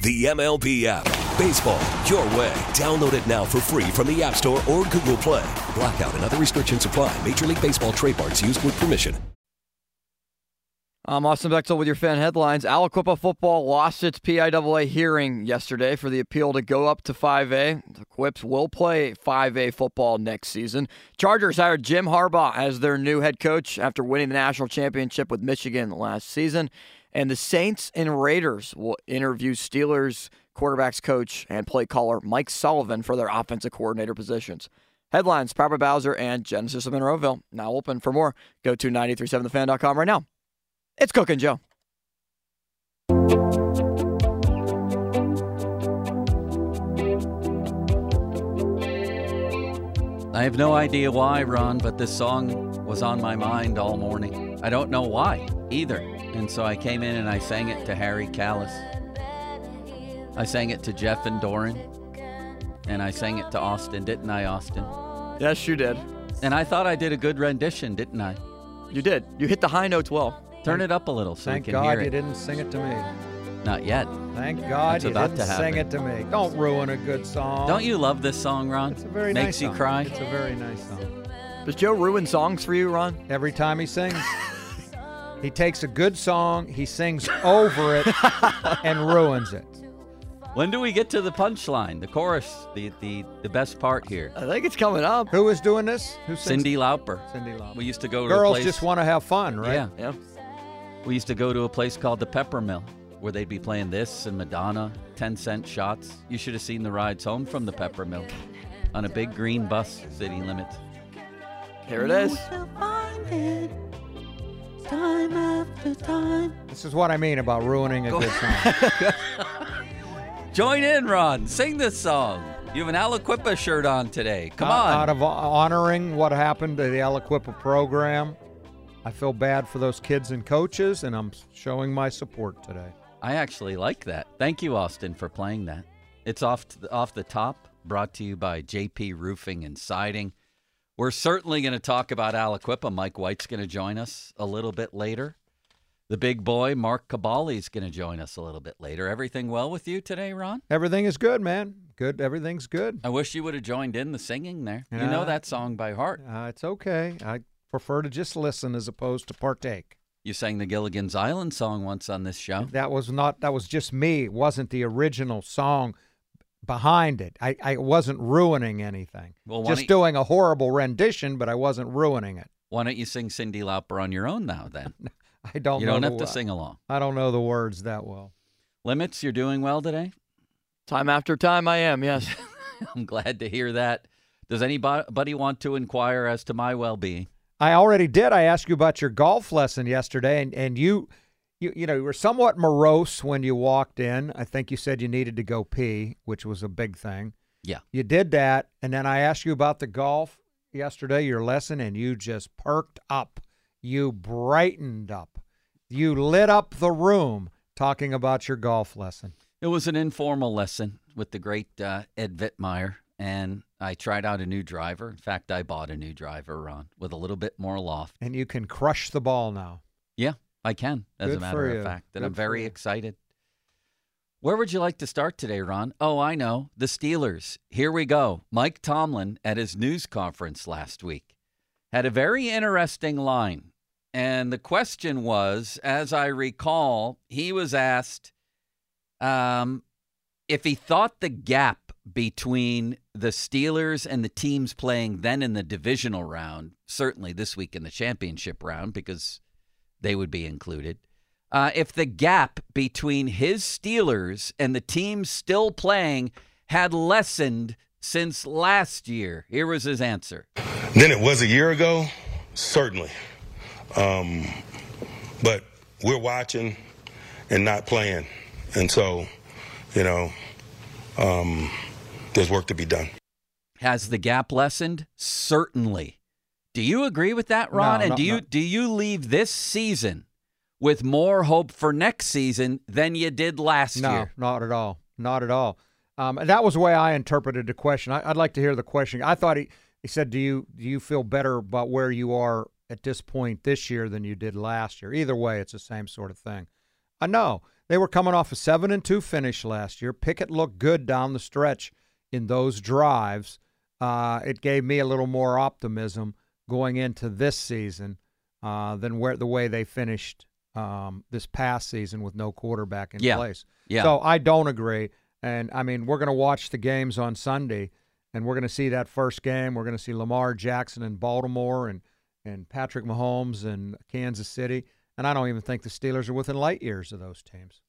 The MLB app. Baseball, your way. Download it now for free from the App Store or Google Play. Blackout and other restrictions apply. Major League Baseball trademarks used with permission. I'm Austin Bechtel with your fan headlines. Aliquippa football lost its PIAA hearing yesterday for the appeal to go up to 5A. The Quips will play 5A football next season. Chargers hired Jim Harbaugh as their new head coach after winning the national championship with Michigan last season. And the Saints and Raiders will interview Steelers quarterbacks coach and play caller Mike Sullivan for their offensive coordinator positions. Headlines, Papa Bowser and Genesis of Monroeville. Now open for more. Go to 937thefan.com right now. It's Cook and Joe. I have no idea why, Ron, but this song was on my mind all morning. I don't know why either. And so I came in and I sang it to Harry Callis. I sang it to Jeff and Doran. And I sang it to Austin, didn't I, Austin? Yes, you did. And I thought I did a good rendition, didn't I? You did. You hit the high notes well. Turn it up a little so Thank we can God hear you it. didn't sing it to me. Not yet. Thank God It's you about didn't to sing it to me. Don't ruin a good song. Don't you love this song, Ron? It's a very Makes nice you cry. It's a very nice song. Does Joe ruin songs for you, Ron? Every time he sings, he takes a good song, he sings over it, and ruins it. When do we get to the punchline, the chorus, the the, the best part here? I think it's coming up. Who is doing this? Who sings? Cyndi Lauper. Cyndi Lauper. We used to go to a Girls place. just want to have fun, right? Yeah. Yeah. We used to go to a place called the Pepper Mill where they'd be playing this and Madonna, 10 cent shots. You should have seen the rides home from the Pepper Mill on a big green bus, city limits. Here it is. This is what I mean about ruining a good song. Join in, Ron. Sing this song. You have an Aliquippa shirt on today. Come out, on. Out of honoring what happened to the Aliquippa program, I feel bad for those kids and coaches, and I'm showing my support today. I actually like that. Thank you, Austin, for playing that. It's off to the, off the top, brought to you by JP Roofing and Siding. We're certainly going to talk about Aliquippa. Mike White's going to join us a little bit later. The big boy, Mark Kaboly, is going to join us a little bit later. Everything well with you today, Ron? Everything is good, man. Good. Everything's good. I wish you would have joined in the singing there. you know that song by heart. Uh, it's okay. I prefer to just listen as opposed to partake. You sang the Gilligan's Island song once on this show. That was not. That was just me. It wasn't the original song behind it. I, I wasn't ruining anything. Well, just don't- doing a horrible rendition, but I wasn't ruining it. Why don't you sing Cyndi Lauper on your own now then? I don't. you know don't the have to sing along. I don't know the words that well. Limits, you're doing well today? Time after time, I am, yes. I'm glad to hear that. Does anybody want to inquire as to my well being? I already did. I asked you about your golf lesson yesterday, and, and you, you, you know, you were somewhat morose when you walked in. I think you said you needed to go pee, which was a big thing. Yeah. You did that, and then I asked you about the golf yesterday, your lesson, and you just perked up. You brightened up. You lit up the room talking about your golf lesson. It was an informal lesson with the great uh, Ed Vittmeyer, and I tried out a new driver. In fact, I bought a new driver, Ron, with a little bit more loft. And you can crush the ball now. Yeah, I can, as a matter of fact. And Good I'm very excited. Where would you like to start today, Ron? Oh, I know. The Steelers. Here we go. Mike Tomlin at his news conference last week had a very interesting line. And the question was, as I recall, he was asked um, if he thought the gap between the Steelers and the teams playing then in the divisional round, certainly this week in the championship round, because they would be included. Uh, if the gap between his Steelers and the teams still playing had lessened since last year, here was his answer. Then it was a year ago, certainly. Um, but we're watching and not playing. And so, you know, um, there's work to be done. Has the gap lessened? Certainly. Do you agree with that, Ron? No, and no, do you no. do you leave this season with more hope for next season than you did last No, year? not at all. Not at all. Um, and that was the way I interpreted the question. I, I'd like to hear the question. I thought he, he said, "Do you do you feel better about where you are at this point this year than you did last year?" Either way, it's the same sort of thing. I know they were coming off a seven and two finish last year. Pickett looked good down the stretch in those drives. Uh, it gave me a little more optimism going into this season uh, than where the way they finished um, this past season with no quarterback in Yeah. place. Yeah. So I don't agree. And I mean, we're going to watch the games on Sunday, and we're going to see that first game. We're going to see Lamar Jackson in Baltimore and and Patrick Mahomes in Kansas City. And I don't even think the Steelers are within light years of those teams.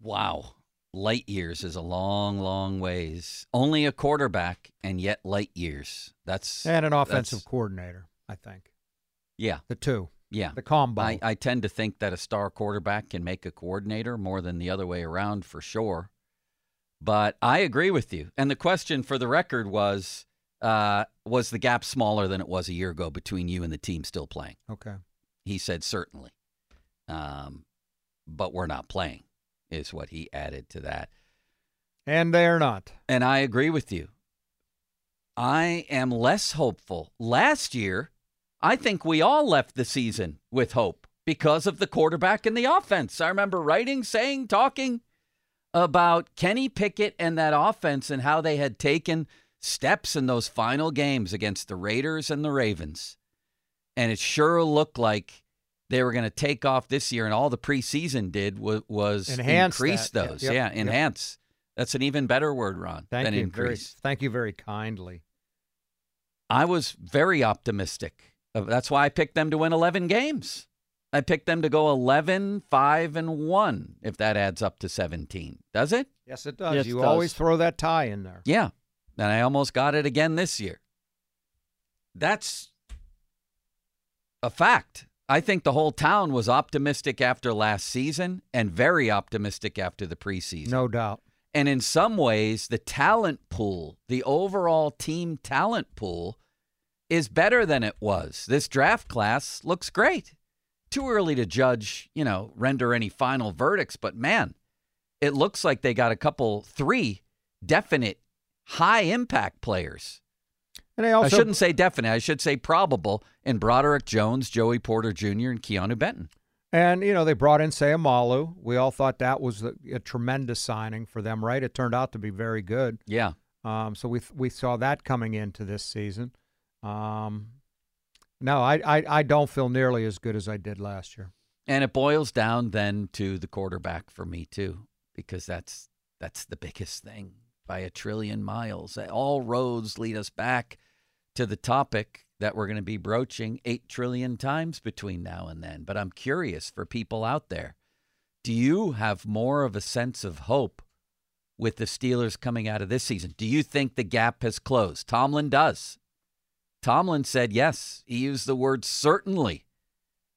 Wow. Light years is a long, long ways. Only a quarterback, and yet light years. That's And an offensive coordinator, I think. Yeah, The two, yeah. the combo. I, I tend to think that a star quarterback can make a coordinator more than the other way around for sure. But I agree with you. And the question for the record was uh, Was the gap smaller than it was a year ago between you and the team still playing? okay. He said certainly. Um, but we're not playing, is what he added to that. And they're not. And I agree with you. I am less hopeful. Last year, I think we all left the season with hope because of the quarterback and the offense. I remember writing, saying, talking about Kenny Pickett and that offense and how they had taken steps in those final games against the Raiders and the Ravens. And it sure looked like they were going to take off this year, and all the preseason did was, was Enhance increase that. Yeah, those. yep, yeah, yep. enhance. That's an even better word, Ron, Thank than you. Very, increase. thank you very kindly. I was very optimistic. That's why I picked them to win 11 games. I picked them to go 11, 5, and 1, if that adds up to 17. Does it? Yes, it does. Yes, it you does. always throw that tie in there. Yeah. And I almost got it again this year. That's a fact. I think the whole town was optimistic after last season and very optimistic after the preseason. No doubt. And in some ways, the talent pool, the overall team talent pool, is better than it was. This draft class looks great. Too early to judge, you know, render any final verdicts, but man, it looks like they got a couple, three definite high impact players. And they also I shouldn't say definite, I should say probable in Broderick Jones, Joey Porter Jr., and Keanu Benton. And you know they brought in Seumalo. We all thought that was a, a tremendous signing for them, right? It turned out to be very good. Yeah. Um, so we we saw that coming into this season. Um, no, I, I I don't feel nearly as good as I did last year. And it boils down then to the quarterback for me too, because that's that's the biggest thing by a trillion miles. All roads lead us back to the topic that we're going to be broaching 8 trillion times between now and then. But I'm curious for people out there. Do you have more of a sense of hope with the Steelers coming out of this season? Do you think the gap has closed? Tomlin does. Tomlin said yes. He used the word certainly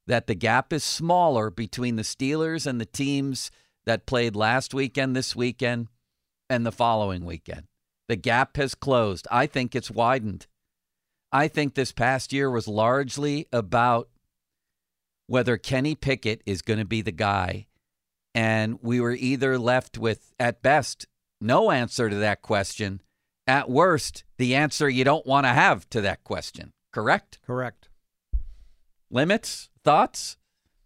that the gap is smaller between the Steelers and the teams that played last weekend, this weekend, and the following weekend. The gap has closed. I think it's widened. I think this past year was largely about whether Kenny Pickett is going to be the guy. And we were either left with, at best, no answer to that question. At worst, the answer you don't want to have to that question. Correct? Correct. Limits? Thoughts?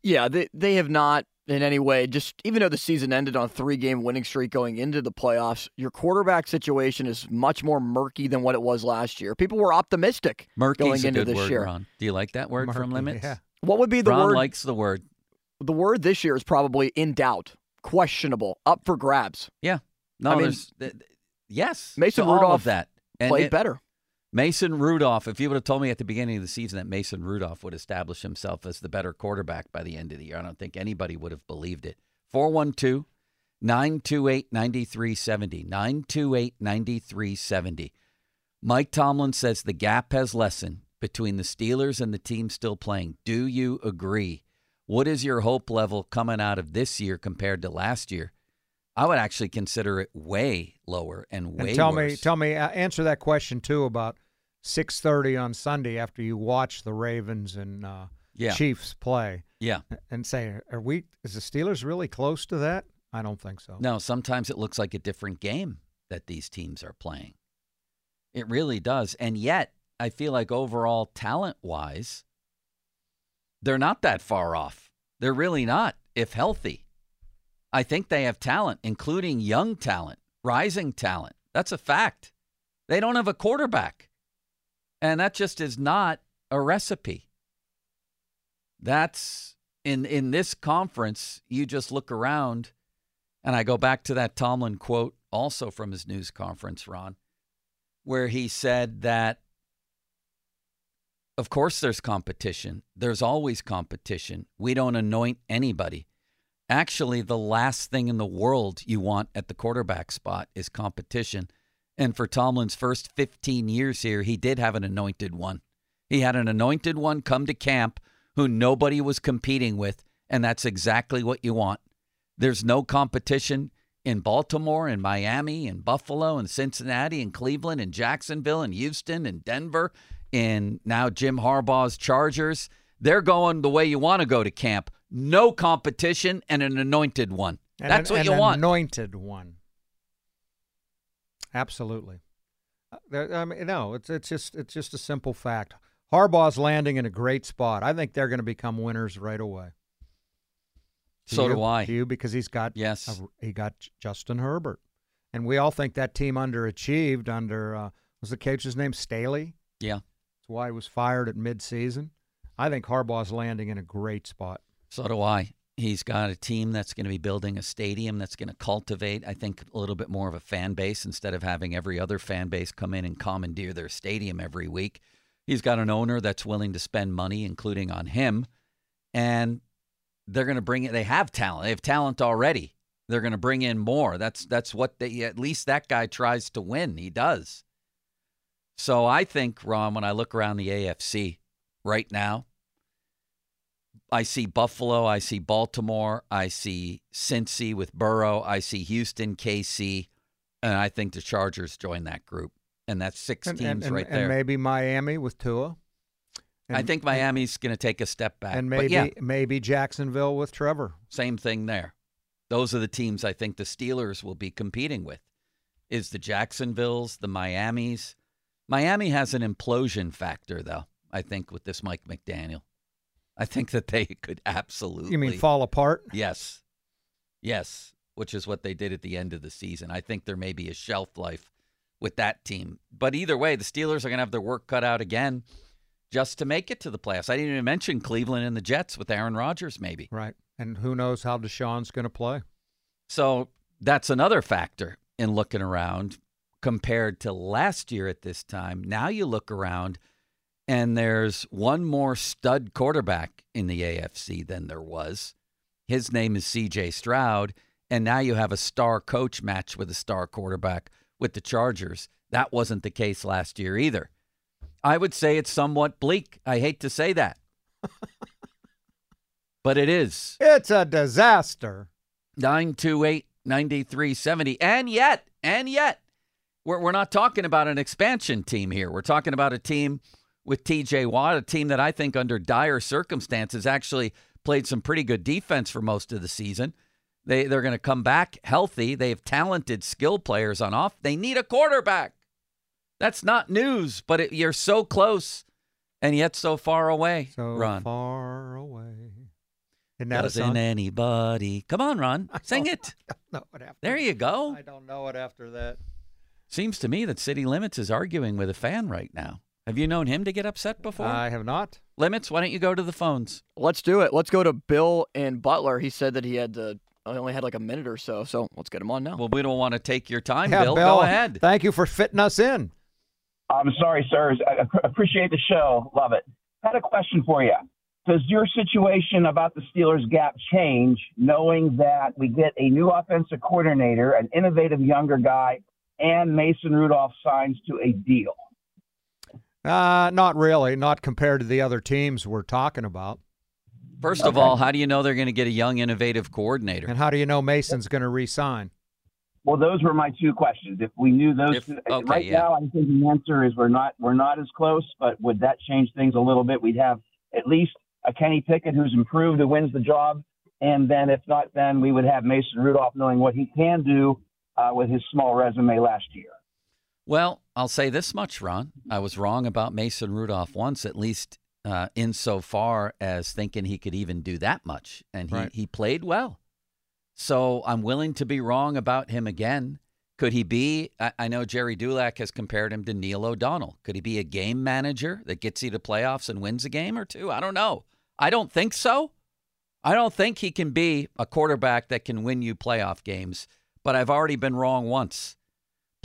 Yeah, they they have not in any way. Just even though the season ended on a three game winning streak going into the playoffs, your quarterback situation is much more murky than what it was last year. People were optimistic Murky's going a into good this word, year. Ron. Do you like that word from Limits? yeah. What would be the Ron word? likes the word. the word this year is probably in doubt, questionable, up for grabs. Yeah. No, I mean- there's th- Yes, Mason to all Rudolph of that And Played it- better. Mason Rudolph, if you would have told me at the beginning of the season that Mason Rudolph would establish himself as the better quarterback by the end of the year, I don't think anybody would have believed it. 412 928 9370. 928 9370. Mike Tomlin says the gap has lessened between the Steelers and the team still playing. Do you agree? What is your hope level coming out of this year compared to last year? I would actually consider it way lower and way And tell me, tell me, uh, answer that question too about six thirty on Sunday after you watch the Ravens and uh, Yeah. Chiefs play, yeah. and say, are we? Is the Steelers really close to that? I don't think so. No, sometimes it looks like a different game that these teams are playing. It really does. And yet, I feel like overall talent wise, they're not that far off. They're really not, if healthy. I think they have talent, including young talent, rising talent. That's a fact. They don't have a quarterback. And that just is not a recipe. That's in in this conference, you just look around and I go back to that Tomlin quote also from his news conference, Ron, where he said that of course there's competition. There's always competition. We don't anoint anybody. Actually, the last thing in the world you want at the quarterback spot is competition. And for Tomlin's first 15 years here, he did have an anointed one. He had an anointed one come to camp who nobody was competing with, and that's exactly what you want. There's no competition in Baltimore and Miami and Buffalo and Cincinnati and Cleveland and Jacksonville and Houston and Denver and now Jim Harbaugh's Chargers. They're going the way you want to go to camp. No competition and an anointed one. And That's an, what an you want. Anointed one. Absolutely. Uh, there- I mean, no, it's it's just it's just a simple fact. Harbaugh's landing in a great spot. I think they're going to become winners right away. So you? do I. You because he's got Yes. a- he got Justin Herbert, and we all think that team underachieved under uh, was the coach's name Staley. Yeah. That's why he was fired at midseason. I think Harbaugh's landing in a great spot. So do I. He's got a team that's going to be building a stadium that's going to cultivate, I think, a little bit more of a fan base instead of having every other fan base come in and commandeer their stadium every week. He's got an owner that's willing to spend money, including on him, and they're going to bring it. They have talent. They have talent already. They're going to bring in more. That's that's what they. At least that guy tries to win. He does. So I think, Ron, when I look around the AFC right now, I see Buffalo, I see Baltimore, I see Cincy with Burrow, I see Houston, KC, and I think the Chargers join that group. And that's six And, teams and, and, right and there. maybe Miami with Tua. I think Miami's going to take a step back. and maybe yeah, maybe Jacksonville with Trevor. same thing there. Those are the teams I think the Steelers will be competing with. Is the Jacksonvilles, the Miamis. Miami has an implosion factor though, I think with this Mike McDaniel. I think that they could absolutely You mean fall apart? Yes. Yes, which is what they did at the end of the season. I think there may be a shelf life with that team. But either way, the Steelers are going to have their work cut out again just to make it to the playoffs. I didn't even mention Cleveland and the Jets with Aaron Rodgers, maybe. Right. And who knows how Deshaun's going to play? So that's another factor in looking around compared to last year at this time. Now you look around and there's one more stud quarterback in the AFC than there was. His name is CJ Stroud. And now you have a star coach match with a star quarterback with the Chargers. That wasn't the case last year either. I would say it's somewhat bleak. I hate to say that. but it is. It's a disaster. 928 9370. And yet, and yet, we're, we're not talking about an expansion team here. We're talking about a team with TJ Watt, a team that I think, under dire circumstances, actually played some pretty good defense for most of the season. They, they're going to come back healthy. They have talented skill players on off. They need a quarterback. That's not news, but it, you're so close and yet so far away. So Ron. far away. Isn't that Doesn't anybody. Come on, Ron. Sing it. There you go. I don't know it after that. Seems to me that City Limits is arguing with a fan right now. Have you known him to get upset before? I have not. Limits, why don't you go to the phones? Let's do it. Let's go to Bill and Butler. He said that he had to I only had like a minute or so, so let's get him on now. Well, we don't want to take your time, Yeah, Bill. Bill, Go ahead. Thank you for fitting us in. I'm sorry, sirs. I I appreciate the show. Love it. Had a question for you. Does your situation about the Steelers gap change knowing that we get a new offensive coordinator, an innovative younger guy, and Mason Rudolph signs to a deal? Uh, not really, not compared to the other teams we're talking about. First of all, how do you know they're going to get a young, innovative coordinator? And how do you know Mason's going to resign? Well, those were my two questions. If we knew those, If- okay, right yeah. now, I think the answer is we're not we're not as close. But would that change things a little bit? We'd have at least a Kenny Pickett who's improved, who wins the job, and then if not, then we would have Mason Rudolph knowing what he can do uh, with his small resume last year. Well, I'll say this much, Ron. I was wrong about Mason Rudolph once, at least uh, insofar as thinking he could even do that much. And he, Right. he played well. So I'm willing to be wrong about him again. Could he be? I, I know Gerry Dulac has compared him to Neil O'Donnell. Could he be a game manager that gets you to playoffs and wins a game or two? I don't know. I don't think so. I don't think he can be a quarterback that can win you playoff games, but I've already been wrong once.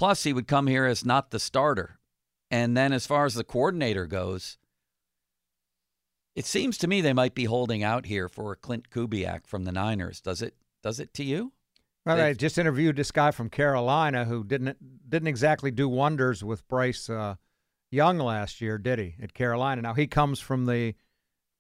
Plus, he would come here as not the starter. And then, as far as the coordinator goes, it seems to me they might be holding out here for Clint Kubiak from the Niners. Does it? Does it to you? Well, They've- I just interviewed this guy from Carolina who didn't didn't exactly do wonders with Bryce uh, Young last year, did he? At Carolina. Now he comes from the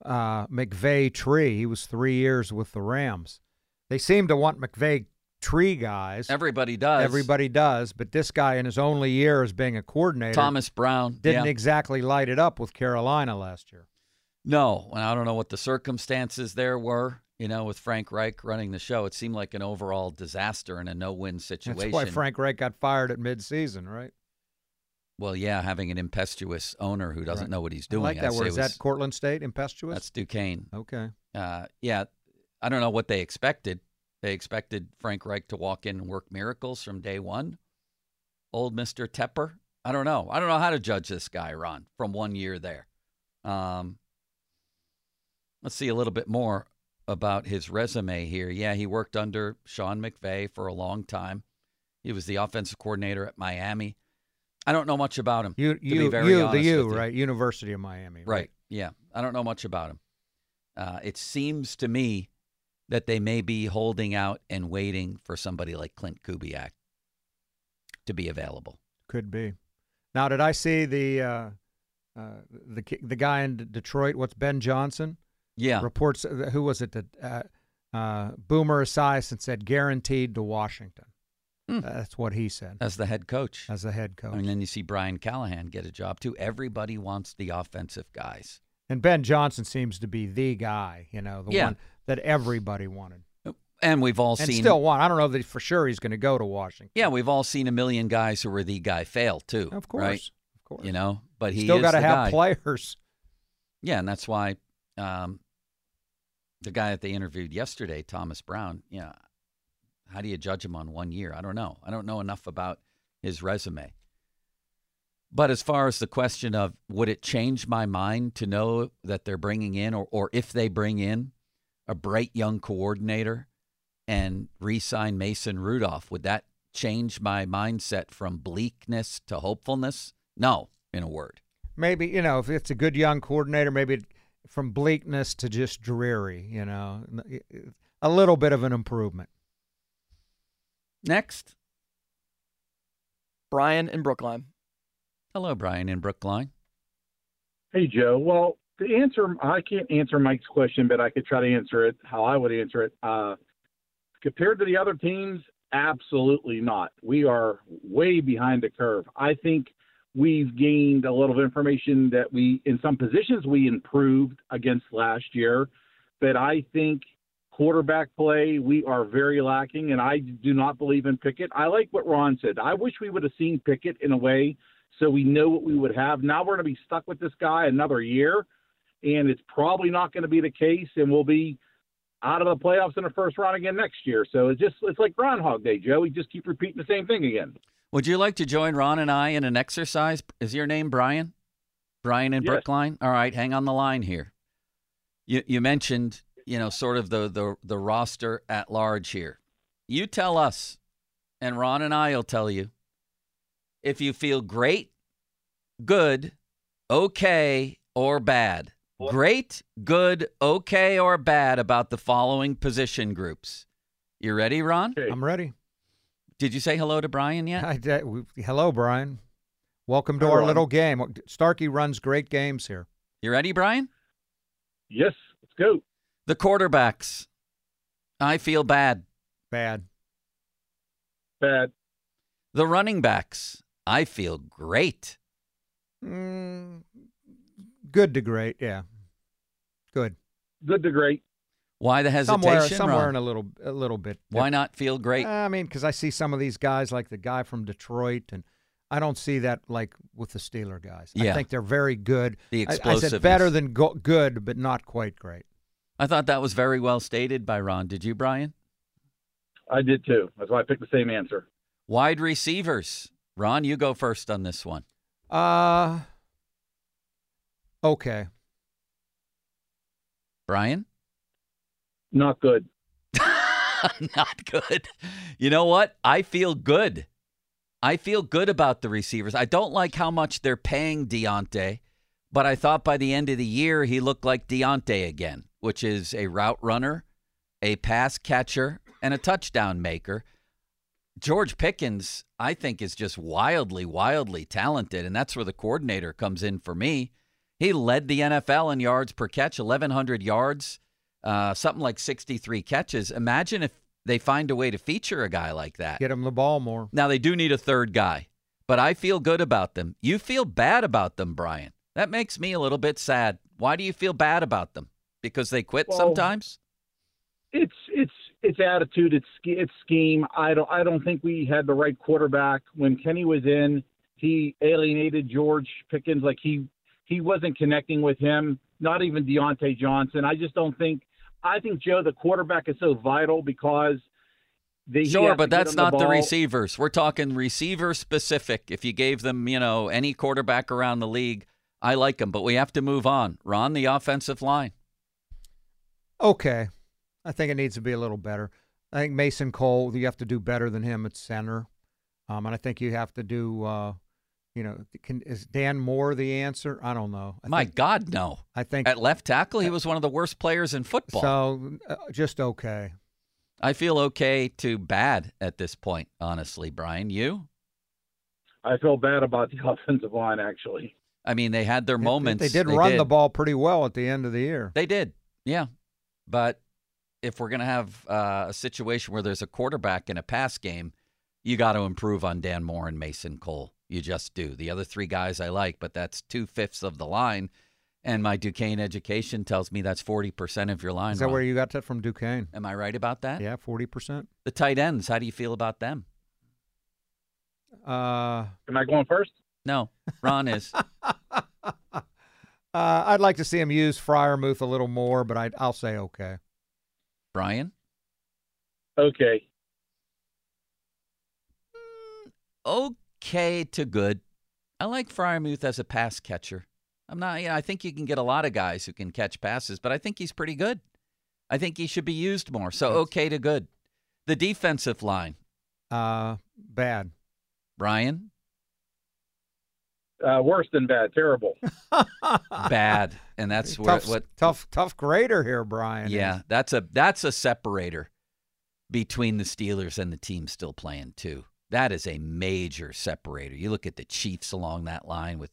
uh, McVay tree. He was three years with the Rams. They seem to want McVay tree guys. Everybody does. Everybody does, but this guy in his only year as being a coordinator Thomas Brown didn't yeah. exactly light it up with Carolina last year. No, and I don't know what the circumstances there were. You know, with Frank Reich running the show, it seemed like an overall disaster and a no-win situation. That's why Frank Reich got fired at midseason, right? Well, yeah, having an impetuous owner who doesn't Right. know what he's I doing. like I'd that word. Is was- that Cortland State, impetuous? That's Duquesne. okay. Uh, yeah, I don't know what they expected. They expected Frank Reich to walk in and work miracles from day one. Old Mister Tepper. I don't know. I don't know how to judge this guy, Ron, from one year there. Um, let's see a little bit more about his resume here. Yeah, he worked under Sean McVay for a long time. He was the offensive coordinator at Miami. I don't know much about him. You, to be you, very you, the U, right? University of Miami, Right. Yeah. I don't know much about him. Uh, it seems to me that they may be holding out and waiting for somebody like Clint Kubiak to be available. Could be. Now, did I see the uh, uh, the the guy in Detroit? What's Ben Johnson? Yeah. Reports. uh, Who was it that uh, uh, Boomer Esiason said guaranteed to Washington? Hmm. That's what he said As the head coach. as the head coach. And then you see Brian Callahan get a job too. Everybody wants the offensive guys. and Ben Johnson seems to be the guy. You know, the Yeah. one that everybody wanted And we've all and seen still want. I don't know that for sure he's going to go to Washington. Yeah, we've all seen a million guys who were the guy fail too. Of course, Right? of course. You know, but he still got to have guy. players. Yeah, and that's why um, the guy that they interviewed yesterday, Thomas Brown, you know, how do you judge him on one year? I don't know. I don't know enough about his resume. But as far as the question of would it change my mind to know that they're bringing in, or, or if they bring in a bright young coordinator and re sign Mason Rudolph, would that change my mindset from bleakness to hopefulness? No, in a word. maybe you know if it's a good young coordinator, maybe from bleakness to just dreary. You know, a little bit of an improvement. Next. Brian in Brookline. Hello, Brian in Brookline. Hey, Joe. Well, to answer, I can't answer Mike's question, but I could try to answer it how I would answer it. Uh, compared to the other teams, absolutely not. We are way behind the curve. I think we've gained a little information that we, in some positions, we improved against last year. But I think quarterback play, we are very lacking, and I do not believe in Pickett. I like what Ron said. I wish we would have seen Pickett in a way so we know what we would have. Now we're going to be stuck with this guy another year, and it's probably not going to be the case, and we'll be out of the playoffs in the first round again next year. So it's just it's like Groundhog Day, Joe. We just keep repeating the same thing again. Would you like to join Ron and I in an exercise? Is your name Brian? Brian in Yes. Brookline? All right, hang on the line here. You you mentioned, you know, sort of the the the roster at large here. You tell us, and Ron and I will tell you if you feel great, good, okay, or bad. Great, good, okay, or bad about the following position groups. You ready, Ron? Okay. I'm ready. Did you say hello to Brian yet? I, I- we- hello, Brian. Welcome to Hi, our Ron. little game. Starkey runs great games here. You ready, Brian? Yes, let's go. The quarterbacks. I feel bad. Bad. Bad. The running backs. I feel great. Mm, good to great. Yeah. Good. Good to great. Why the hesitation? Somewhere, somewhere Ron? in a little, a little bit. Why not feel great? I mean, because I see some of these guys, like the guy from Detroit, and I don't see that like with the Steeler guys. Yeah. I think they're very good. The I- I, said better than go- good, but not quite great. I thought that was very well stated by Ron. Did you, Brian? I did too. That's why I picked the same answer. Wide receivers. Ron, you go first on this one. Uh, okay. Brian? Not good. Not good. You know what? I feel good. I feel good about the receivers. I don't like how much they're paying Diontae, but I thought by the end of the year he looked like Diontae again, which is a route runner, a pass catcher, and a touchdown maker. George Pickens, I think, is just wildly, wildly talented, and that's where the coordinator comes in for me. He led the NFL in yards per catch, 1,100 yards, uh, something like 63 catches. Imagine if they find a way to feature a guy like that. Get him the ball more. Now, they do need a third guy, but I feel good about them. You feel bad about them, Brian. That makes me a little bit sad. Why do you feel bad about them? Because they quit Well, sometimes? It's it's it's attitude. It's it's scheme. I don't I don't think we had the right quarterback when Kenny was in. He alienated George Pickens. Like he he wasn't connecting with him. Not even Diontae Johnson. I just don't think. I think Joe, the quarterback, is so vital because they he Sure, but that's not the, ball. receivers. We're talking receiver specific. If you gave them, you know, any quarterback around the league, I like them, but we have to move on. Ron, the offensive line. Okay. I think it needs to be a little better. I think Mason Cole, you have to do better than him at center. Um, and I think you have to do, uh, you know, can, is Dan Moore the answer? I don't know. I My think, God, no. I think At left tackle, he was one of the worst players in football. so. Uh, just okay. I feel okay to bad at this point, honestly, Brian. You? I feel bad about the offensive line actually. I mean, they had their They- moments. They, did They run the ball pretty well at the end of the year. They did, yeah. But if we're going to have uh, a situation where there's a quarterback in a pass game, you got to improve on Dan Moore and Mason Cole. You just do. The other three guys I like, but that's two fifths of the line. And my Duquesne education tells me that's 40% of your line. Is that Ron. where you got that from Duquesne? Am I right about that? Yeah, forty percent. The tight ends, how do you feel about them? Uh, Am I going first? No, Ron is. uh, I'd like to see him use Freiermuth a little more, but I, I'll say okay. Brian? Okay. Okay. Okay to good. I like Freiermuth as a pass catcher. I'm not. Yeah, I think you can get a lot of guys who can catch passes, but I think he's pretty good. I think he should be used more. So okay to good. The defensive line, Uh, bad. Brian, Uh, worse than bad. Terrible. bad, and that's where, tough, what. tough, tough grader here, Brian. Yeah, that's a that's a separator between the Steelers and the team still playing too. That is a major separator. You look at the Chiefs along that line with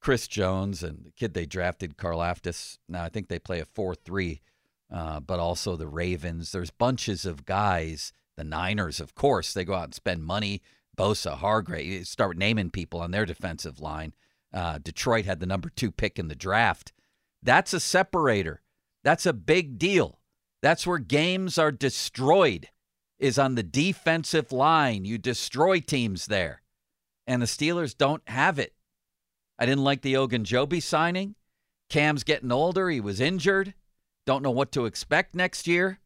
Chris Jones and the kid they drafted, Carl Karlaftis. Now I think they play a four-three, uh, but also the Ravens. There's bunches of guys. The Niners, of course, they go out and spend money. Bosa, Hargrave, start naming people on their defensive line. Uh, Detroit had the number two pick in the draft. That's a separator. That's a big deal. That's where games are destroyed, is on the defensive line. You destroy teams there. And the Steelers don't have it. I didn't like the Ogunjobi signing. Cam's getting older. He was injured. Don't know what to expect next year.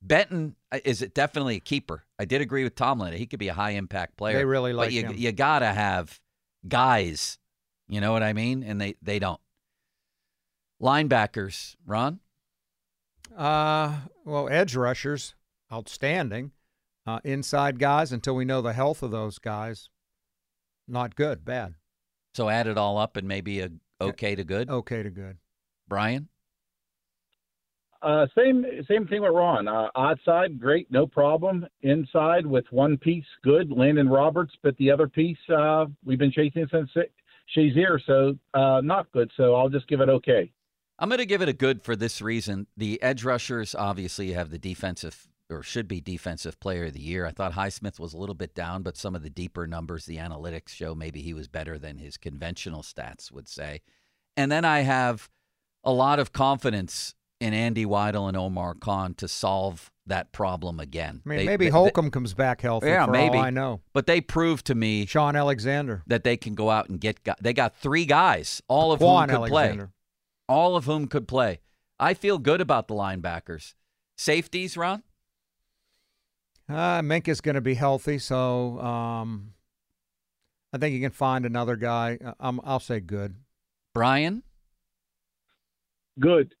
Benton uh, is it definitely a keeper. I did agree with Tomlin. He could be a high impact player. They really like but you, him. you gotta have guys. You know what I mean? And they they don't. Linebackers, Ron. Uh, well, edge rushers, outstanding. Uh, inside guys, until we know the health of those guys, not good, bad. So add it all up and maybe a okay to good. Okay to good. Brian? Uh, same same thing with Ron. Uh, odd side, great, no problem. Inside with one piece, good. Landon Roberts, but the other piece uh, we've been chasing since Shazier, so uh, not good. So I'll just give it okay. I'm going to give it a good for this reason. The edge rushers obviously have the defensive or should be defensive player of the year. I thought Highsmith was a little bit down, but some of the deeper numbers, the analytics show maybe he was better than his conventional stats would say. And then I have a lot of confidence in Andy Weidl and Omar Khan to solve that problem again. I mean, They- maybe they- Holcomb comes back healthy. Yeah, for maybe. I know. But they proved to me Sean Alexander, that they can go out and get guys. They got three guys, all of Kwon whom could Alexander. play. All of whom could play. I feel good about the linebackers. Safeties, Ron? Uh, Minkah's going to be healthy, so um, I think you can find another guy. Uh, I'm, I'll say good. Brian? Good.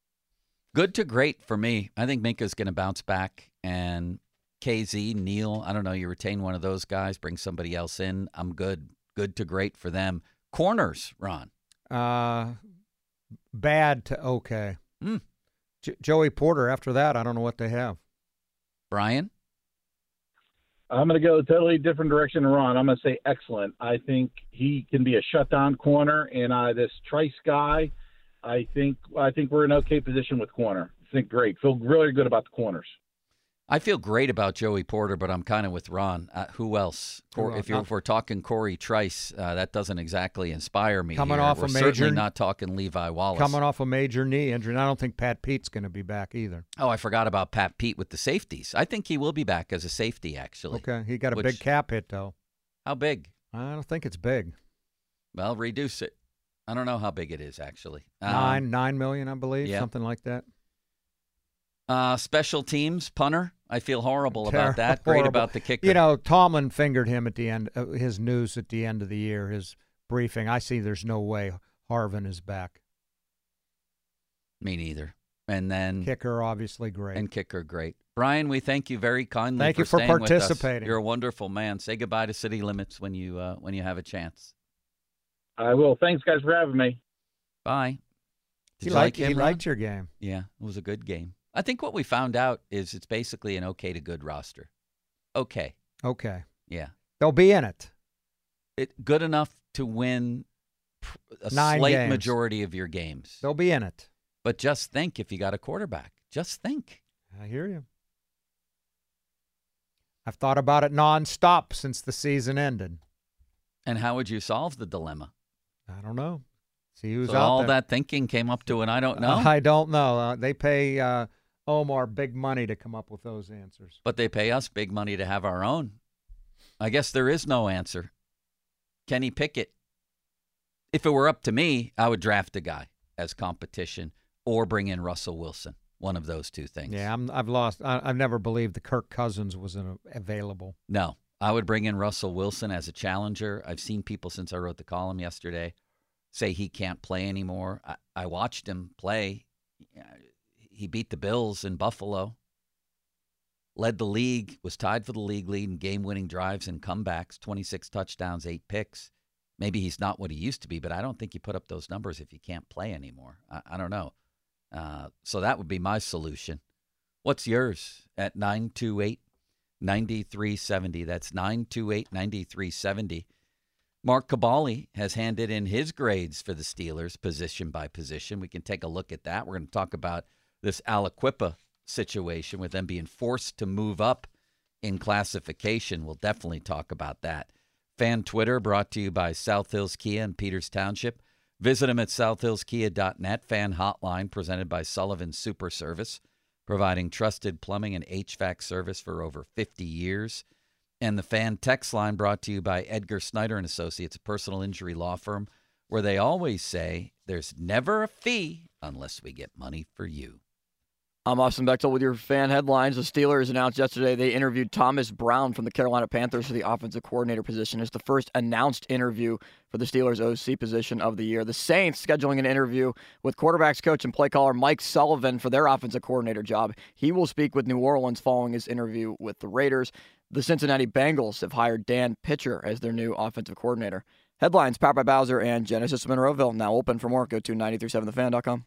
Good to great for me. I think Minkah's going to bounce back. And Kazee, Neal, I don't know, you retain one of those guys, bring somebody else in. I'm good. Good to great for them. Corners, Ron. Uh, bad to okay. Hmm. J- Joey Porter. After that, I don't know what they have. Brian? I'm going to go a totally different direction Ron. I'm going to say excellent. I think he can be a shutdown corner, and uh, this Trice guy, I think I think we're in okay position with corner. I think great. Feel really good about the corners. I feel great about Joey Porter, but I'm kind of with Ron. Uh, who else? Cor- Who if, you're, if we're talking Cory Trice, uh, that doesn't exactly inspire me. Coming here. off we're a major- certainly not talking Levi Wallace. Coming off a major knee injury, and I don't think Pat Pete's going to be back either. Oh, I forgot about Pat Pete with the safeties. I think he will be back as a safety. Actually, Okay, he got a Which- big cap hit though. how big? I don't think it's big. Well, reduce it. I don't know how big it is actually. Um, Nine, nine million, I believe, yeah. something like that. Uh, special teams punter. I feel horrible about that. Terrible. Great about the kicker. You know, Tomlin fingered him at the end. Uh, his news at the end of the year, his briefing. I see. There's no way Harvin is back. me neither. And then Kicker, obviously great. and kicker, great. Brian, we thank you very kindly. Thank for you for staying with us. participating. You're a wonderful man. Say goodbye to City Limits when you uh, when you have a chance. I will. Thanks, guys, for having me. Bye. Did he you liked, like him, he liked your game. Yeah, it was a good game. I think what we found out is it's basically an okay to good roster. Okay. Okay, Yeah. they'll be in it. It good enough to win a Nine slight games. majority of your games. They'll be in it. But just think if you got a quarterback. Just think. I hear you. I've thought about it nonstop since the season ended. And how would you solve the dilemma? I don't know. See who's so out all there. that thinking came up to an I don't know. I don't know. Uh, they pay uh, Omar big money to come up with those answers. but they pay us big money to have our own. I guess there is no answer. Kenny Pickett. If it were up to me, I would draft a guy as competition or bring in Russell Wilson. One of those two things. Yeah, I'm, I've lost. I, I've never believed the Kirk Cousins was an, available. No, I would bring in Russell Wilson as a challenger. I've seen people since I wrote the column yesterday say he can't play anymore. I, I watched him play. He beat the Bills in Buffalo, led the league, was tied for the league lead in game winning drives and comebacks 26 touchdowns, eight picks. Maybe he's not what he used to be, but I don't think you put up those numbers if you can't play anymore. I, I don't know. Uh, so that would be my solution. What's yours at 928 9370? That's 928 9370. Mark Kaboly has handed in his grades for the Steelers position by position. We can take a look at that. We're going to talk about this Aliquippa situation with them being forced to move up in classification. We'll definitely talk about that. Fan Twitter brought to you by South Hills Kia in Peters Township. Visit them at southhillskia.net. Fan Hotline presented by Sullivan Super Service, providing trusted plumbing and HVAC service for over 50 years. And the fan text line brought to you by Edgar Snyder and Associates, a personal injury law firm, where they always say there's never a fee unless we get money for you. I'm Austin Bechtel with your fan headlines. The Steelers announced yesterday they interviewed Thomas Brown from the Carolina Panthers for the offensive coordinator position. It's the first announced interview for the Steelers OC position of the year. The Saints scheduling an interview with quarterbacks coach and play caller Mike Sullivan for their offensive coordinator job. He will speak with New Orleans following his interview with the Raiders. The Cincinnati Bengals have hired Dan Pitcher as their new offensive coordinator. Headlines powered by Bowser and Genesis Monroeville. Now open for more. Go to 937thefan.com.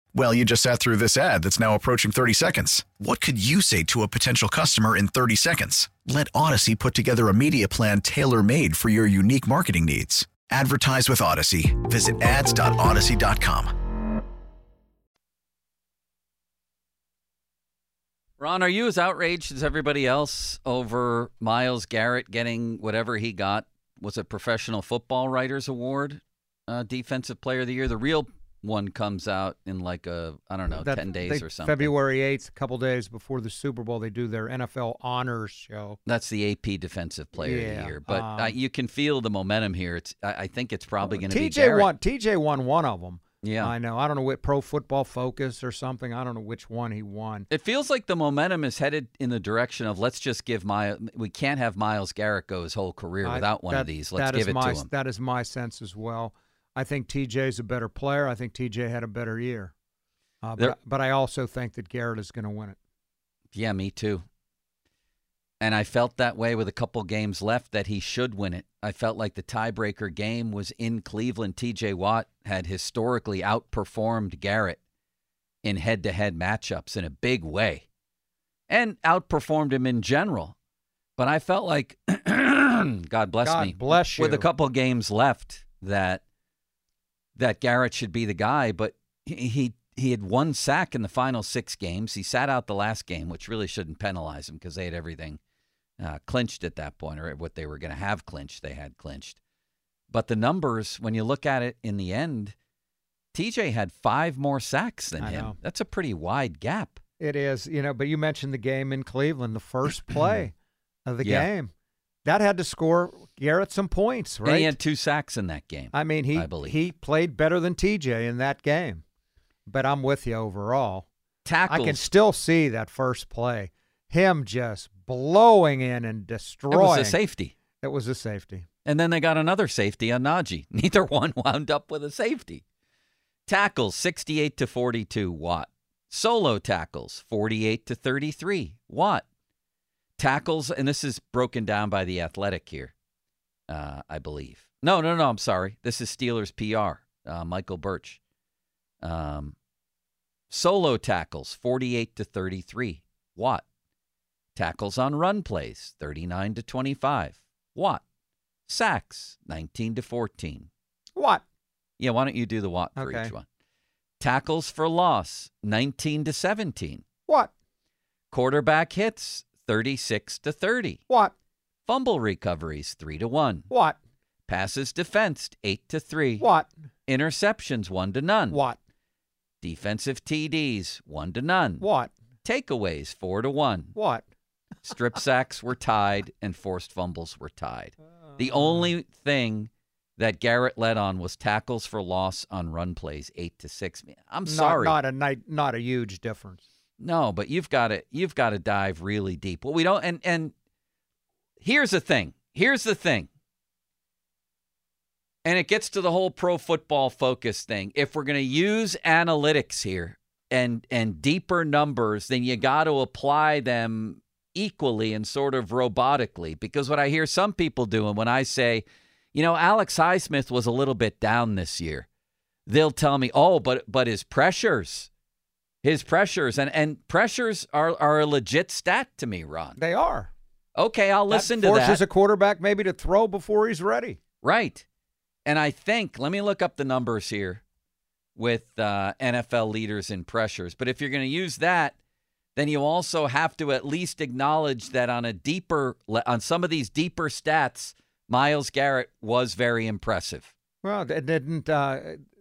Well, you just sat through this ad that's now approaching 30 seconds. What could you say to a potential customer in 30 seconds? Let Audacy put together a media plan tailor made for your unique marketing needs. Advertise with Audacy. Visit ads.audacy.com. Ron, are you as outraged as everybody else over Myles Garrett getting whatever he got? Was it Professional Football Writers Award, uh, Defensive Player of the Year? The real one comes out in like a I don't know That- ten days they- or something. February 8th, a couple days before the Super Bowl, they do their NFL honors show. That's the AP Defensive Player of the Year, but um, uh, you can feel the momentum here. It's I, I think it's probably going to be TJ won. TJ won one of them. Yeah. I know. I don't know what Pro Football Focus or something. I don't know which one he won. It feels like the momentum is headed in the direction of let's just give my we can't have Myles Garrett go his whole career I- without one that- of these. Let's give it my, to him. That is my sense as well. I think TJ's a better player. I think TJ had a better year. Uh, but, but I also think that Garrett is going to win it. Yeah, me too. And I felt that way with a couple games left that he should win it. I felt like the tiebreaker game was in Cleveland. TJ Watt had historically outperformed Garrett in head to head matchups in a big way and outperformed him in general. But I felt like, God bless God me, bless you. with a couple games left, that that Garrett should be the guy. But he, he had one sack in the final six games. He sat out the last game, which really shouldn't penalize him because they had everything uh, clinched at that point, or what they were going to have clinched, they had clinched. But the numbers, when you look at it in the end, TJ had five more sacks than I him. know. That's a pretty wide gap. It is, you know, but you mentioned the game in Cleveland, the first play of the Yeah. game. That had to score Garrett some points, And right? he had two sacks in that game. I mean, he I he played better than TJ in that game. But I'm with you overall. Tackles. I can still see that first play. Him just blowing in and destroying. it was a safety. It was a safety. And then they got another safety on Najee. Neither one wound up with a safety. Tackles 68 to 42 Watt. Solo tackles 48 to 33 Watt. Tackles, and this is broken down by the athletic here, uh, I believe. No, no, no, I'm sorry. This is Steelers PR, uh, Michael Bertsch. Um, solo tackles 48 to 33 Watt. Tackles on run plays 39 to 25 Watt. Sacks 19 to 14. What? Yeah, why don't you do the Watt for Okay. each one? Tackles for loss 19 to 17. What? Quarterback hits 36 to 30. What? Fumble recoveries 3 to 1. What? Passes defensed 8 to 3. What? Interceptions 1 to none. What? Defensive TDs 1 to none. What? Takeaways 4 to 1. What? Strip sacks were tied and forced fumbles were tied. Uh. The only thing that Garrett led on was tackles for loss on run plays, eight to six. I'm Not- sorry, Not, a night. Not a huge difference. No, but you've got to you've got to dive really deep. Well, we don't. And and here's the thing. Here's the thing. And it gets to the whole pro football focus thing. If we're going to use analytics here and and deeper numbers, then you got to apply them equally and sort of robotically. Because what I hear some people doing when I say, you know, Alex Highsmith was a little bit down this year, they'll tell me, oh, but but his pressures, his pressures, and and pressures are are a legit stat to me, Ron. They are. Okay, I'll listen to that to forces a quarterback maybe to throw before he's ready. Right. And I think, let me look up the numbers here with uh, NFL leaders in pressures. But if you're going to use that, then you also have to at least acknowledge that on a deeper, on some of these deeper stats, Myles Garrett was very impressive. Well, didn't uh,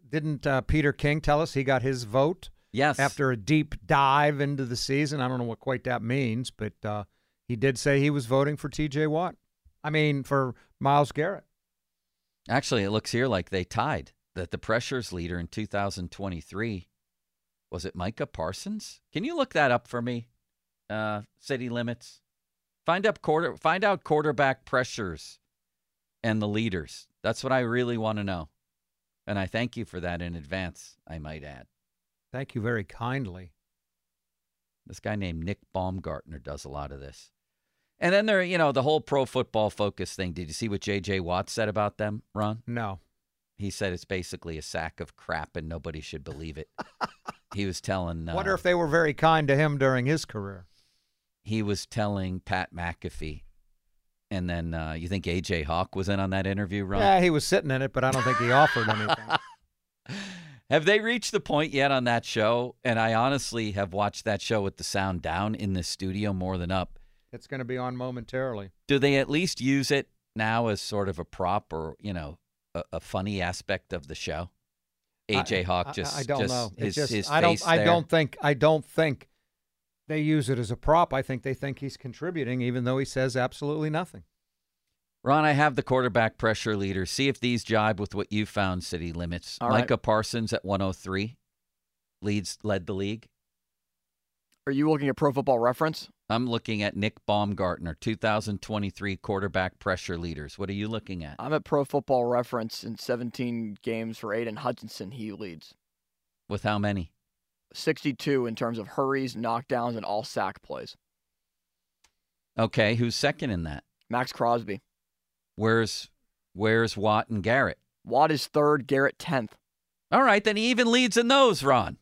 didn't uh, Peter King tell us he got his vote? Yes. After a deep dive into the season, I don't know what quite that means, but uh, he did say he was voting for T.J. Watt. I mean, for Myles Garrett. Actually, it looks here like they tied. That the pressures leader in 2023 was it Micah Parsons? Can you look that up for me? Uh, city limits. Find up quarter. Find out quarterback pressures and the leaders. That's what I really want to know. And I thank you for that in advance, I might add. Thank you very kindly. This guy named Nick Baumgardner does a lot of this. And then there, you know, the whole pro football focus thing. Did you see what J.J. Watt said about them, Ron? No. He said it's basically a sack of crap and nobody should believe it. he was telling. Uh, Wonder if they were very kind to him during his career. He was telling Pat McAfee and then uh, you think AJ Hawk was in on that interview, Ron? Yeah, he was sitting in it, but I don't think he offered anything. have they reached the point yet on that show? And I honestly have watched that show with the sound down in the studio more than up. It's going to be on momentarily. Do they at least use it now as sort of a prop or, you know, a, a funny aspect of the show? AJ Hawk just I, I don't just, know. His, just, his I don't I there. don't think I don't think they use it as a prop. I think they think he's contributing, even though he says absolutely nothing. Ron, I have the quarterback pressure leader. See if these jibe with what you found, City Limits. All Micah right. Parsons at 103 leads led the league. Are you looking at Pro Football Reference? I'm looking at Nick Baumgardner, 2023 quarterback pressure leaders. What are you looking at? I'm at Pro Football Reference in 17 games for Aidan Hutchinson. He leads With how many? 62 in terms of hurries, knockdowns, and all sack plays. Okay, who's second in that? Maxx Crosby. Where's where's Watt and Garrett? Watt is third, Garrett 10th. All right, then he even leads in those, Ron.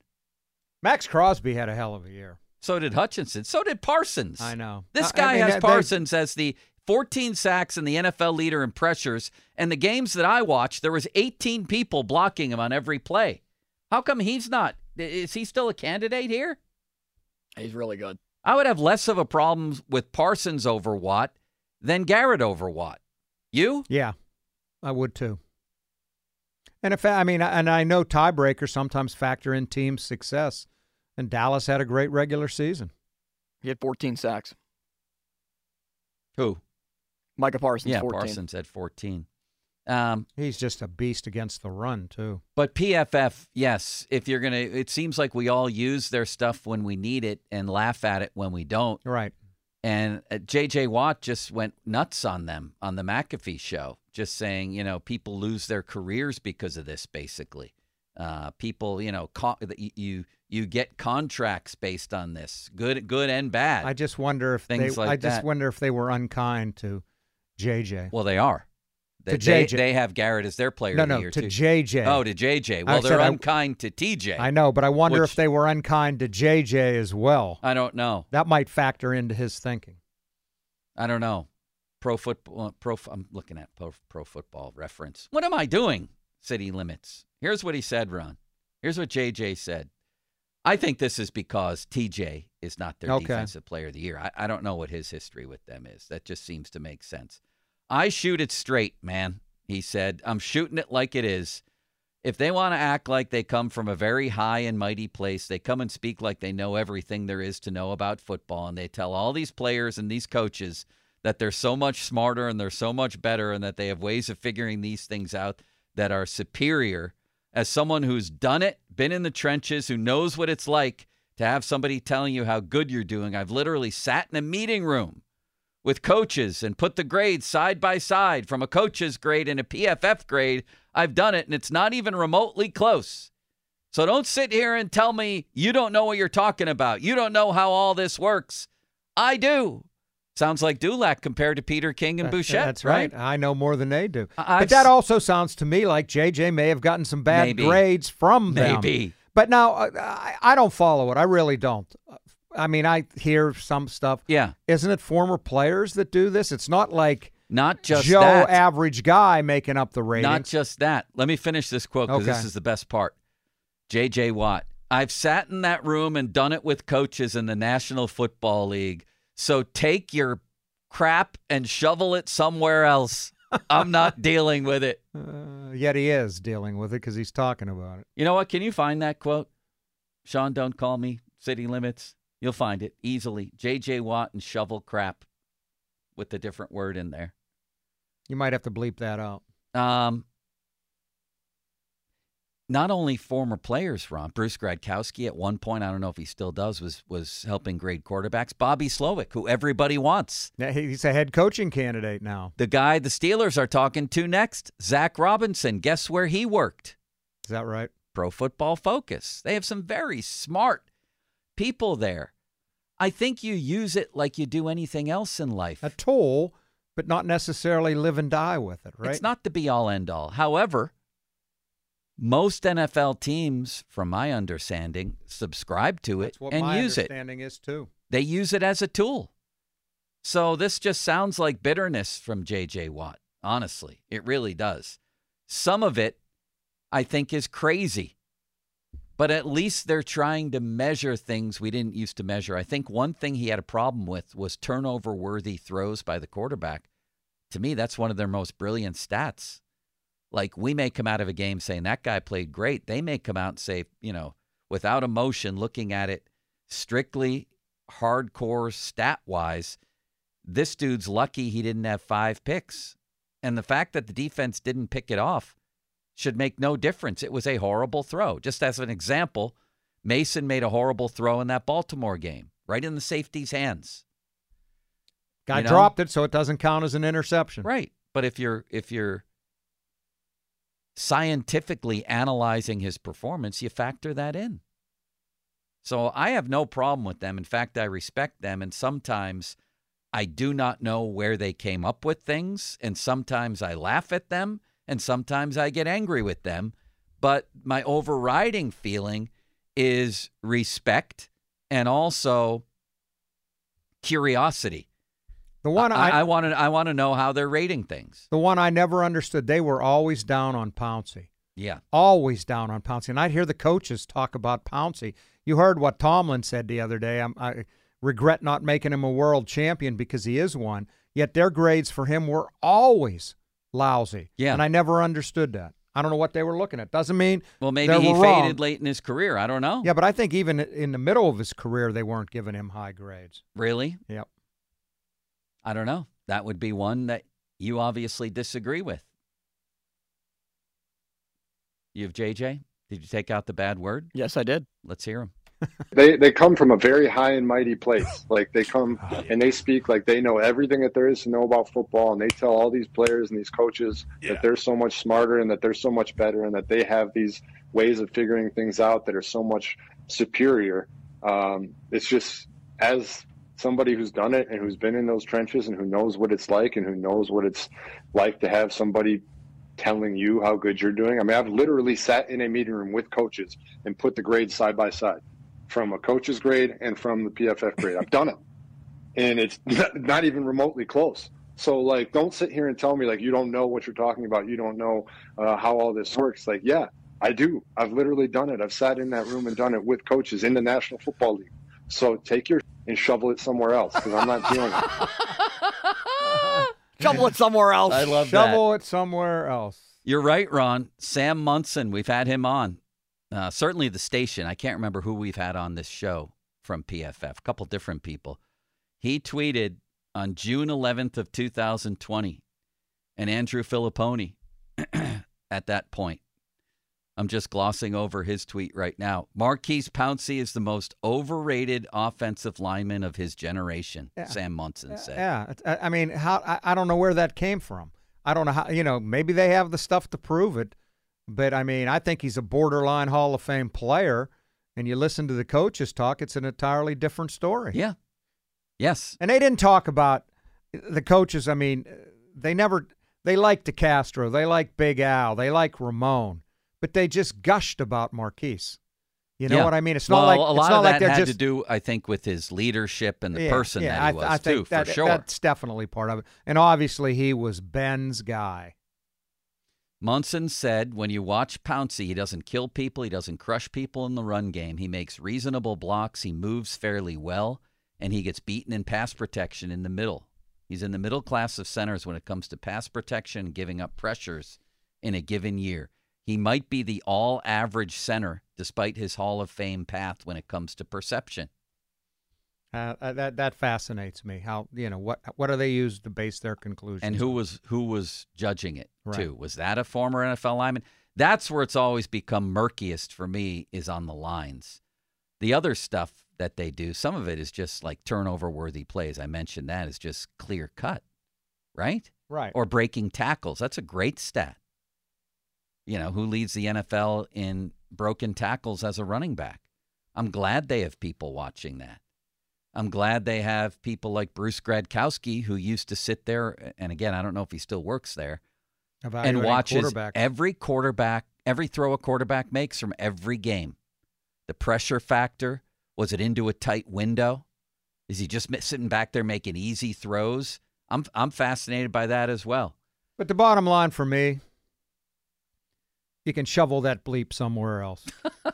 Maxx Crosby had a hell of a year. So did Hutchinson. So did Parsons. I know. This I- I guy mean, has they- Parsons as the 14 sacks and the NFL leader in pressures. And the games that I watched, there was 18 people blocking him on every play. How come he's not? Is he still a candidate here? He's really good. I would have less of a problem with Parsons over Watt than Garrett over Watt. You? Yeah, I would too. And if I mean, and I know tiebreakers sometimes factor in team success, and Dallas had a great regular season. He had 14 sacks. Who? Micah Parsons, yeah, 14. Parsons had 14. Um, He's just a beast against the run too. But PFF, yes, if you're going to, it seems like we all use their stuff when we need it and laugh at it when we don't. Right. And uh, J.J. Watt just went nuts on them on the McAfee show, just saying, you know, people lose their careers because of this, basically. Uh, people, you know, co- you you get contracts based on this, good good and bad. I just wonder if Things they. like I just that. wonder if they were unkind to JJ. well, they are. They, To JJ. they have Garrett as their player no, no, to too. JJ. Oh, to JJ. I Well, they're said I- unkind to TJ. I know, but I wonder Which- if they were unkind to JJ as well. I don't know. That might factor into his thinking. I don't know. Pro football. Pro. I'm looking at pro, pro football reference. What am I doing? City limits. Here's what he said, Ron. Here's what JJ said. I think this is because TJ is not their Okay. defensive player of the year. I, I don't know what his history with them is. That just seems to make sense. I shoot it straight, man. He said, I'm shooting it like it is. If they want to act like they come from a very high and mighty place, they come and speak like they know everything there is to know about football, and they tell all these players and these coaches that they're so much smarter and they're so much better and that they have ways of figuring these things out that are superior. As someone who's done it, been in the trenches, who knows what it's like to have somebody telling you how good you're doing, I've literally sat in a meeting room with coaches and put the grades side by side from a coach's grade and a PFF grade. I've done it, and it's not even remotely close. So don't sit here and tell me you don't know what you're talking about. You don't know how all this works. I do. Sounds like Dulac compared to Peter King and Bouchette. That's right. I know more than they do. I- but that also sounds to me like JJ may have gotten some bad Maybe. grades from them. Maybe. But now uh, I, I don't follow it. I really don't. I mean, I hear some stuff. Yeah. Isn't it former players that do this? It's not like Not just Joe that. average guy making up the ratings. Not just that. Let me finish this quote because this is the best part. J.J. Watt. I've sat in that room and done it with coaches in the National Football League. So take your crap and shovel it somewhere else. I'm not dealing with it. Uh, yet he is dealing with it because he's talking about it. You know what? Can you find that quote? Sean, don't call me city limits. You'll find it easily. J.J. Watt and shovel crap with a different word in there. You might have to bleep that out. Um, not only former players, Ron Bruce Gradkowski at one point, I don't know if he still does, was was helping grade quarterbacks. Bobby Slowik, who everybody wants, Yeah, He's a head coaching candidate now. the guy the Steelers are talking to next, Zac Robinson. Guess where he worked? Is that right? Pro Football Focus. They have some very smart people there. I think you use it like you do anything else in life. A tool, but not necessarily live and die with it, right? It's not the be all end all. However, most NFL teams, from my understanding, subscribe to it That's what and my use it. understanding is too. They use it as a tool. So this just sounds like bitterness from JJ Watt. Honestly, it really does. Some of it, I think, is crazy. But at least they're trying to measure things we didn't used to measure. I think one thing he had a problem with was turnover worthy throws by the quarterback. To me, that's one of their most brilliant stats. Like we may come out of a game saying that guy played great. They may come out and say, you know, without emotion, looking at it strictly hardcore stat wise, this dude's lucky he didn't have five picks. And the fact that the defense didn't pick it off should make no difference. It was a horrible throw. Just as an example, Mason made a horrible throw in that Baltimore game, right in the safety's hands. Guy You know? dropped it, so it doesn't count as an interception. Right. But if you're if you're scientifically analyzing his performance, you factor that in. So I have no problem with them. In fact, I respect them and sometimes I do not know where they came up with things and sometimes I laugh at them and sometimes I get angry with them, but my overriding feeling is respect and also curiosity. The one I, want to I want to know how they're rating things. the one I never understood. They were always down on Pouncey. Yeah. Always down on Pouncey. And I'd hear the coaches talk about Pouncey. You heard what Tomlin said the other day. I'm, I regret not making him a world champion because he is one. Yet their grades for him were always lousy. Yeah. And I never understood that. I don't know what they were looking at. Doesn't mean Well, maybe they he were faded wrong. late in his career. I don't know. Yeah, but I think even in the middle of his career, they weren't giving him high grades. Really? Yep. I don't know. That would be one that you obviously disagree with. You have JJ? Did you take out the bad word? Yes, I did. Let's hear him. They they come from a very high and mighty place. Like they come and they speak like they know everything that there is to know about football, and they tell all these players and these coaches that they're so much smarter and that they're so much better and that they have these ways of figuring things out that are so much superior. Um, it's just as somebody who's done it and who's been in those trenches and who knows what it's like and who knows what it's like to have somebody telling you how good you're doing. I mean, I've literally sat in a meeting room with coaches and put the grades side by side from a coach's grade and from the PFF grade. I've done it. And it's not, not even remotely close. So, like, don't sit here and tell me, like, you don't know what you're talking about. You don't know uh, how all this works. Like, yeah, I do. I've literally done it. I've sat in that room and done it with coaches in the National Football League. So take your and shovel it somewhere else because I'm not doing it. Shovel it somewhere else. I love that. Shovel it somewhere else. You're right, Ron. Sam Monson, we've had him on. Uh, certainly the station. I can't remember who we've had on this show from PFF. A couple different people. He tweeted on June 11th of 2020, and Andrew Fillipponi at that point. I'm just glossing over his tweet right now. Maurkice Pouncey is the most overrated offensive lineman of his generation. Yeah. Sam Monson said. Yeah, I I mean, how I don't know where that came from. I don't know how you know. Maybe they have the stuff to prove it, but I mean, I think he's a borderline Hall of Fame player. And you listen to the coaches talk; it's an entirely different story. Yeah. Yes. And they didn't talk about the coaches. I mean, they never. They liked DeCastro. They liked Big Al. They like Ramon, but they just gushed about Maurkice. You know Yeah. what I mean? It's not well, like a lot it's not of like that had just to do, I think, with his leadership and the yeah, person yeah, that I, he was I think too, that, for sure. That's definitely part of it. And obviously, he was Ben's guy. Monson said, when you watch Pouncey, he doesn't kill people, he doesn't crush people in the run game. He makes reasonable blocks, he moves fairly well, and he gets beaten in pass protection in the middle. He's in the middle class of centers when it comes to pass protection giving up pressures in a given year. He might be the all average center despite his Hall of Fame path when it comes to perception. Uh, uh, that that fascinates me. How you know what what do they use to base their conclusions? And who on? was who was judging it Right. too? Was that a former NFL lineman? That's where it's always become murkiest for me is on the lines. The other stuff that they do, some of it is just like turnover worthy plays. I mentioned that is just clear cut, right? right? Or breaking tackles. That's a great stat. You know, who leads the NFL in broken tackles as a running back? I'm glad they have people watching that. I'm glad they have people like Bruce Gradkowski, who used to sit there, and again, I don't know if he still works there, and watches quarterbacks. every quarterback, every throw a quarterback makes from every game. The pressure factor was it into a tight window? Is he just sitting back there making easy throws? I'm I'm fascinated by that as well. But the bottom line for me, you can shovel that bleep somewhere else.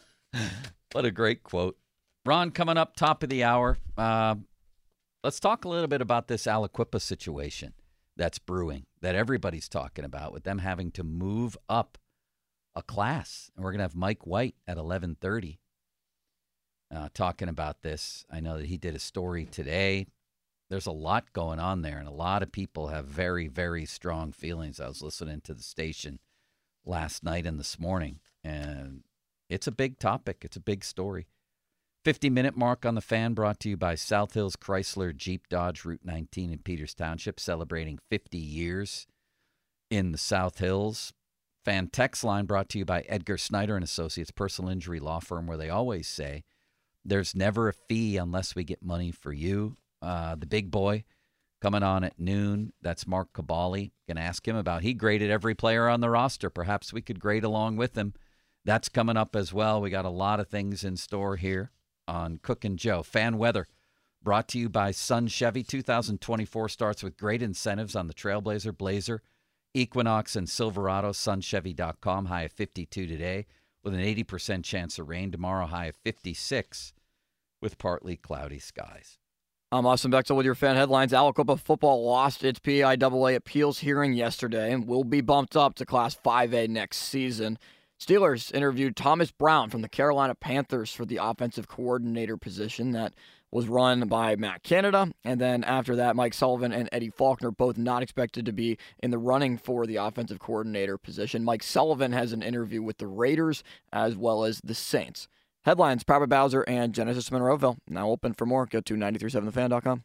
What a great quote. Ron, coming up top of the hour, uh, let's talk a little bit about this Aliquippa situation that's brewing, that everybody's talking about, with them having to move up a class. And we're going to have Mike White at 1130 uh, talking about this. I know that he did a story today. There's a lot going on there, and a lot of people have very, very strong feelings. I was listening to the station last night and this morning, and it's a big topic. It's a big story. 50 minute mark on the fan brought to you by South Hills Chrysler Jeep Dodge Route 19 in Peters Township, celebrating 50 years in the South Hills. Fan text line brought to you by Edgar Snyder and Associates, personal injury law firm, where they always say there's never a fee unless we get money for you. Uh, the big boy coming on at noon. That's Mark Kaboly. Going to ask him about he graded every player on the roster. Perhaps we could grade along with him. That's coming up as well. We got a lot of things in store here on Cook and Joe. Fan weather brought to you by Sun Chevy. 2024 starts with great incentives on the Trailblazer, Blazer, Equinox, and Silverado. SunChevy.com. High of 52 today with an 80% chance of rain. Tomorrow, high of 56 with partly cloudy skies. I'm Austin Bechtel with your fan headlines. Aliquippa football lost its PIAA appeals hearing yesterday and will be bumped up to Class 5A next season. Steelers interviewed Thomas Brown from the Carolina Panthers for the offensive coordinator position that was run by Matt Canada. And then after that, Mike Sullivan and Eddie Faulkner both not expected to be in the running for the offensive coordinator position. Mike Sullivan has an interview with the Raiders as well as the Saints. Headlines Papa Bowser and Genesis Monroeville. Now open for more. Go to 937thefan.com.